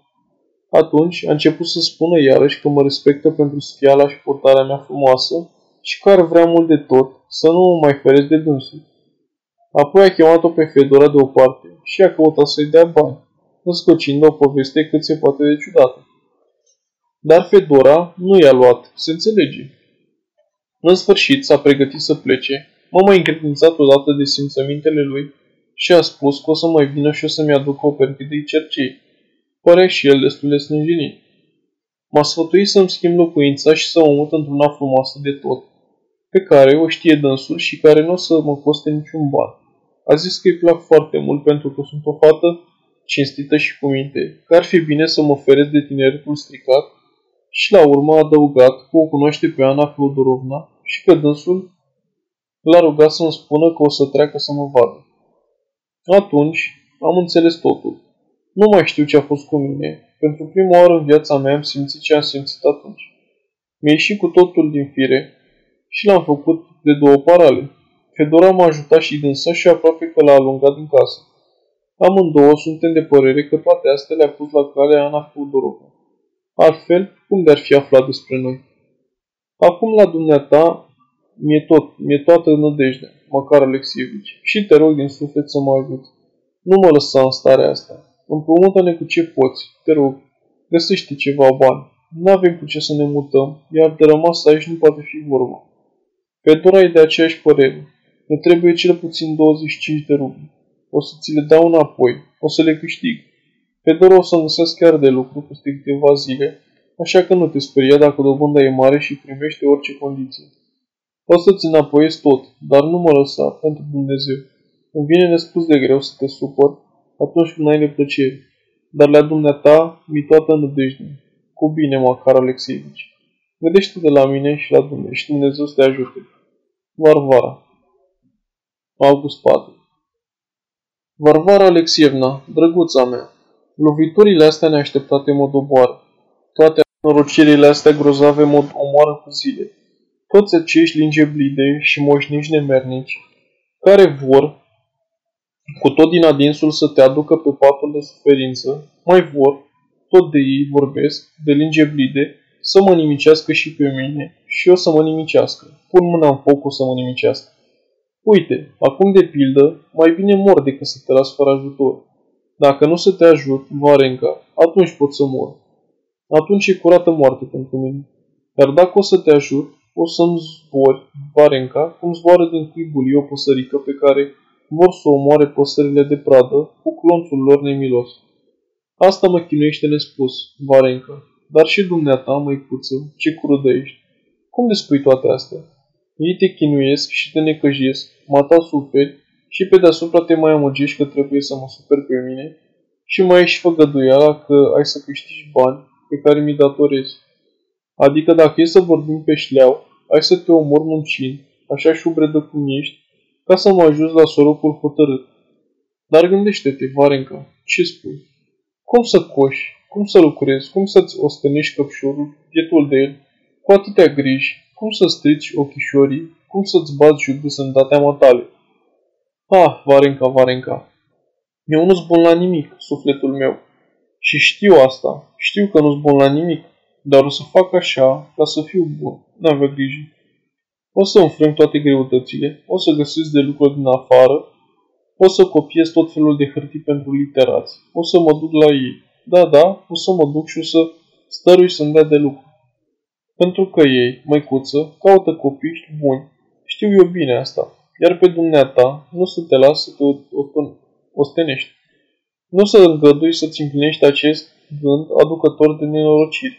Atunci a început să spună iarăși că mă respectă pentru sfiala și portarea mea frumoasă și că ar vrea mult de tot să nu mă mai feresc de dânsul. Apoi a chemat-o pe Fedora de o parte și a căutat să-i dea bani, răscocind o poveste cât se poate de ciudată. Dar Fedora nu i-a luat, se înțelege. În sfârșit s-a pregătit să plece, m-a mai încredințat odată de simțămintele lui și a spus că o să mai vină și o să-mi aducă o perfidă cercei. Părea și el destul de snânjenit. M-a sfătuit să-mi schimb locuința și să o mut într-una frumoasă de tot, pe care o știe dânsul și care nu o să mă coste niciun ban. A zis că îi plac foarte mult pentru că sunt o fată cinstită și cu minte, că ar fi bine să mă feresc de tineretul stricat și la urmă a adăugat că o cunoaște pe Ana Flodorovna și că dânsul l-a rugat să-mi spună că o să treacă să mă vadă. Atunci am înțeles totul. Nu mai știu ce a fost cu mine. Pentru prima oară în viața mea am simțit ce am simțit atunci. Mi-a ieșit cu totul din fire și l-am făcut de două parale. Fedora m-a ajutat și dânsa și aproape că l-a alungat din casă. Amândouă suntem de părere că toate astea le-a pus la cale Ana Fudorova. Altfel, cum de-ar fi aflat despre noi? Acum la dumneata mi-e tot, mi-e toată nădejdea, măcar Alexievici, și te rog din suflet să mă ajut. Nu mă lăsa în starea asta. Împrumută-ne cu ce poți, te rog. Găsește ceva bani. Nu avem cu ce să ne mutăm, iar de rămas aici nu poate fi vorba. Fedora e de aceeași părere. Ne trebuie cel puțin 25 de rubli. O să ți le dau înapoi. O să le câștig. Fedora o să găsesc chiar de lucru peste câteva zile, așa că nu te speria dacă dobânda e mare și primește orice condiție. O să-ți înapoiez tot, dar nu mă lăsa, pentru Dumnezeu. Îmi vine nespus de greu să te supăr atunci când ai neplăceri, dar la dumneata mi toată nădejde. Cu bine, Macar Alexievici. Gândește de la mine și la Dumnezeu și Dumnezeu să te ajute. Varvara August 4 Varvara Alexievna, drăguța mea, loviturile astea neașteptate mă doboară. Toate norocirile astea grozave mă omoară cu zile. Toți acești lingeblide și moșnici nemernici, care vor, cu tot din adinsul să te aducă pe patul de suferință, mai vor, tot de ei vorbesc, de lingeblide, să mă nimicească și pe mine și eu să mă nimicească. Pun mâna în foc o să mă nimicească. Uite, acum de pildă, mai bine mor decât să te las fără ajutor. Dacă nu să te ajut, Varenca, atunci pot să mor. Atunci e curată moarte pentru mine. Iar dacă o să te ajut, o să-mi zbori, Varenca, cum zboară din cuibul o păsărică pe care vor să omoare păsările de pradă cu clonțul lor nemilos. Asta mă chinuiește nespus, Varenca, dar și dumneata, măicuță, ce crudă ești. Cum spui toate astea? Ei te chinuiesc și te necăjesc, mata suferi și pe deasupra te mai amăgești că trebuie să mă super pe mine și mai ești făgăduiala că ai să câștigi bani pe care mi datorezi. Adică dacă e să vorbim pe șleau, ai să te omor muncind, așa șubredă cum ești, ca să mă ajuți la sorocul hotărât. Dar gândește-te, Varenca, ce spui? Cum să coși? Cum să lucrezi? Cum să-ți ostenești căpșorul, pietul de el, cu atâtea griji? Cum să strici ochișorii? Cum să-ți bați jud de sănătatea matale? Ah, Varenca, Varenca, eu nu-s bun la nimic, sufletul meu. Și știu asta, știu că nu-s bun la nimic, dar o să fac așa ca să fiu bun, n-avea grijă. O să înfrâng toate greutățile, o să găsesc de lucruri din afară, o să copiez tot felul de hârtii pentru literați, o să mă duc la ei. Da, da, o să mă duc și o să stărui să-mi dea de lucru. Pentru că ei, măicuță, caută copii buni. Știu eu bine asta. Iar pe dumneata nu să te las să te ostenești. Nu să îngădui să-ți împlinești acest gând aducător de nenorociri.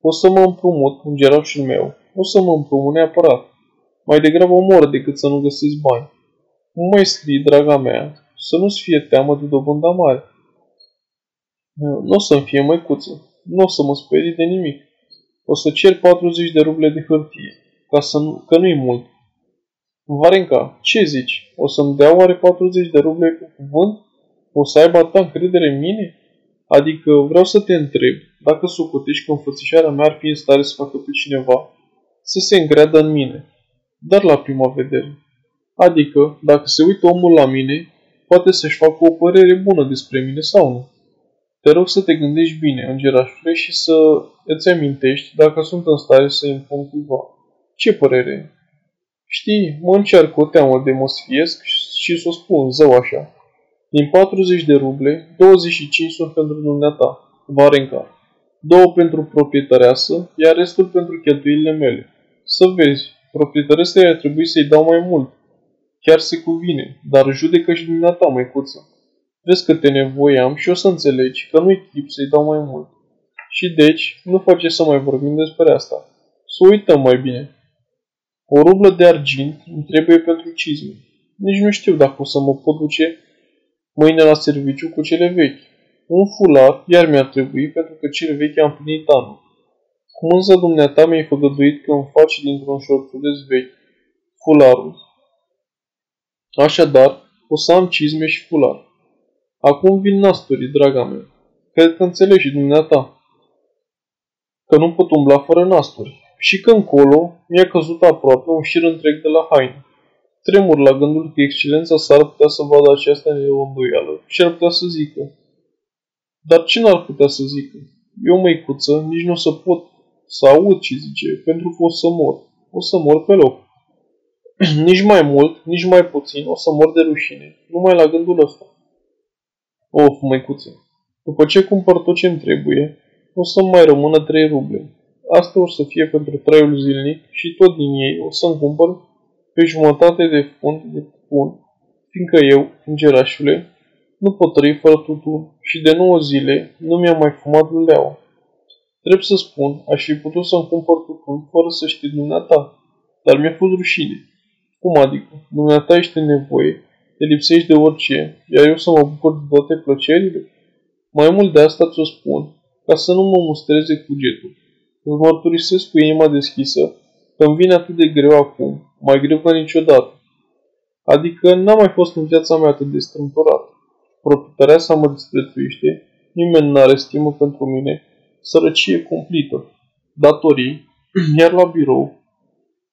O să mă împrumut în gerașul meu. O să mă împrumut neapărat. Mai degrabă mor decât să nu găsesc bani. Nu mai scrii, draga mea, să nu-ți fie teamă de dobânda mare. Nu o să-mi fie măicuță. Nu o să mă sperii de nimic. O să cer 40 de ruble de hârtie, ca să nu, că nu-i mult. Varenca, ce zici? O să-mi dea oare 40 de ruble cu cuvânt? O să aibă atâta încredere în mine? Adică vreau să te întreb dacă socotești că înfățișarea mea ar fi în stare să facă pe cineva să se îngreadă în mine, dar la prima vedere. Adică, dacă se uită omul la mine, poate să-și facă o părere bună despre mine sau nu. Te rog să te gândești bine, îngerașule, și să îți amintești dacă sunt în stare să impun cuiva. Ce părere Știi, mă încearcă o teamă de mă sfiesc și să o spun zău așa. Din 40 de ruble, 25 sunt pentru dumneata, Varenca, două pentru proprietăreasă, iar restul pentru cheltuielile mele. Să vezi, proprietăresei ar trebui să-i dau mai mult. Chiar se cuvine, dar judecă și dumneata, măicuță. Vezi câte nevoie am și o să înțelegi că nu-i chip să-i dau mai mult. Și deci, nu face să mai vorbim despre asta. Să uităm mai bine. O rublă de argint îmi trebuie pentru cizme. Nici nu știu dacă o să mă pot duce mâine la serviciu cu cele vechi. Un fular iar mi-ar trebui pentru că cele vechi am plinit anul. Cum însă dumneata mi-ai făgăduit că îmi faci dintr-un șorțuleț vechi fularul. Așadar, o să am cizme și fular. Acum vin nasturii, draga mea. Cred că înțelegi și dumneata. că nu pot umbla fără nasturi și că încolo mi-a căzut aproape un șir întreg de la haine. Tremur la gândul că excelența s ar putea să vadă această neîndoială și ar putea să zică. Dar ce n-ar putea să zică? Eu, măicuță, nici nu o să pot să aud ce zice, pentru că o să mor. O să mor pe loc. <clears throat> nici mai mult, nici mai puțin, o să mor de rușine, numai la gândul ăsta. Of, măicuță, după ce cumpăr tot ce-mi trebuie, o să mai rămână trei ruble. Asta o să fie pentru traiul zilnic și tot din ei o să-mi cumpăr pe jumătate de fund de pun, fiindcă eu, îngerașule, nu pot trăi fără tutun și de nouă zile nu mi-am mai fumat luleaua. Trebuie să spun, aș fi putut să-mi cumpăr tutun fără să știi dumneata, dar mi-a fost rușine. Cum adică? Dumneata ești în nevoie, te lipsești de orice, iar eu să mă bucur de toate plăcerile? Mai mult de asta ți-o spun, ca să nu mă mustreze cugetul. Îți mărturisesc cu inima deschisă că îmi vine atât de greu acum, mai greu ca niciodată. Adică n-am mai fost în viața mea atât de strâmtorat. Proprietarea sa mă disprețuiește, nimeni n-are stimă pentru mine, sărăcie cumplită, datorii, <clears throat> iar la birou,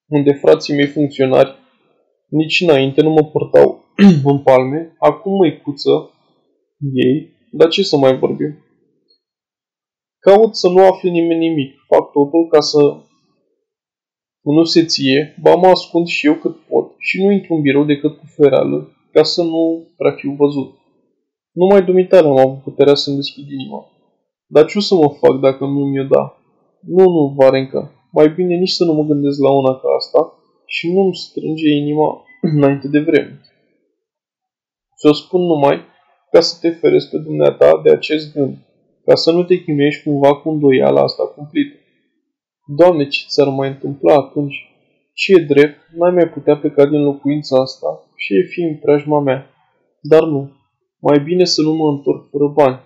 unde frații mei funcționari nici înainte nu mă purtau <clears throat> în palme, acum măicuță ei, dar ce să mai vorbim? Caut să nu afle nimeni nimic, fac totul ca să nu se ție, ba mă ascund și eu cât pot și nu intru în birou decât cu fereală, ca să nu prea fiu văzut. Numai dumitare am avut puterea să-mi deschid inima. Dar ce o să mă fac dacă nu mi-o da? Nu, nu, Varenca, mai bine nici să nu mă gândesc la una ca asta și nu-mi strânge inima <clears throat> înainte de vreme. Ți-o spun numai ca să te feresc pe dumneata de acest gând, ca să nu te chinuiești cumva cu îndoiala asta cumplită. Doamne, ce ți-ar mai întâmpla atunci? Ce e drept, n-ai mai putea pleca din locuința asta și e fi în preajma mea. Dar nu, mai bine să nu mă întorc fără bani.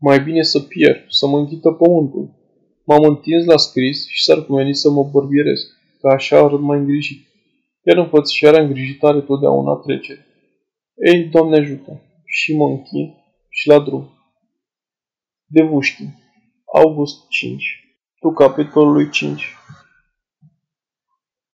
Mai bine să pierd, să mă înghită pământul. M-am întins la scris și s-ar cumeni să mă bărbieresc, că așa arăt mai îngrijit. Iar înfățișarea îngrijitare totdeauna trece. Ei, Doamne ajută! Și mă închin și la drum. De Vușchi, August 5 Tu capitolului 5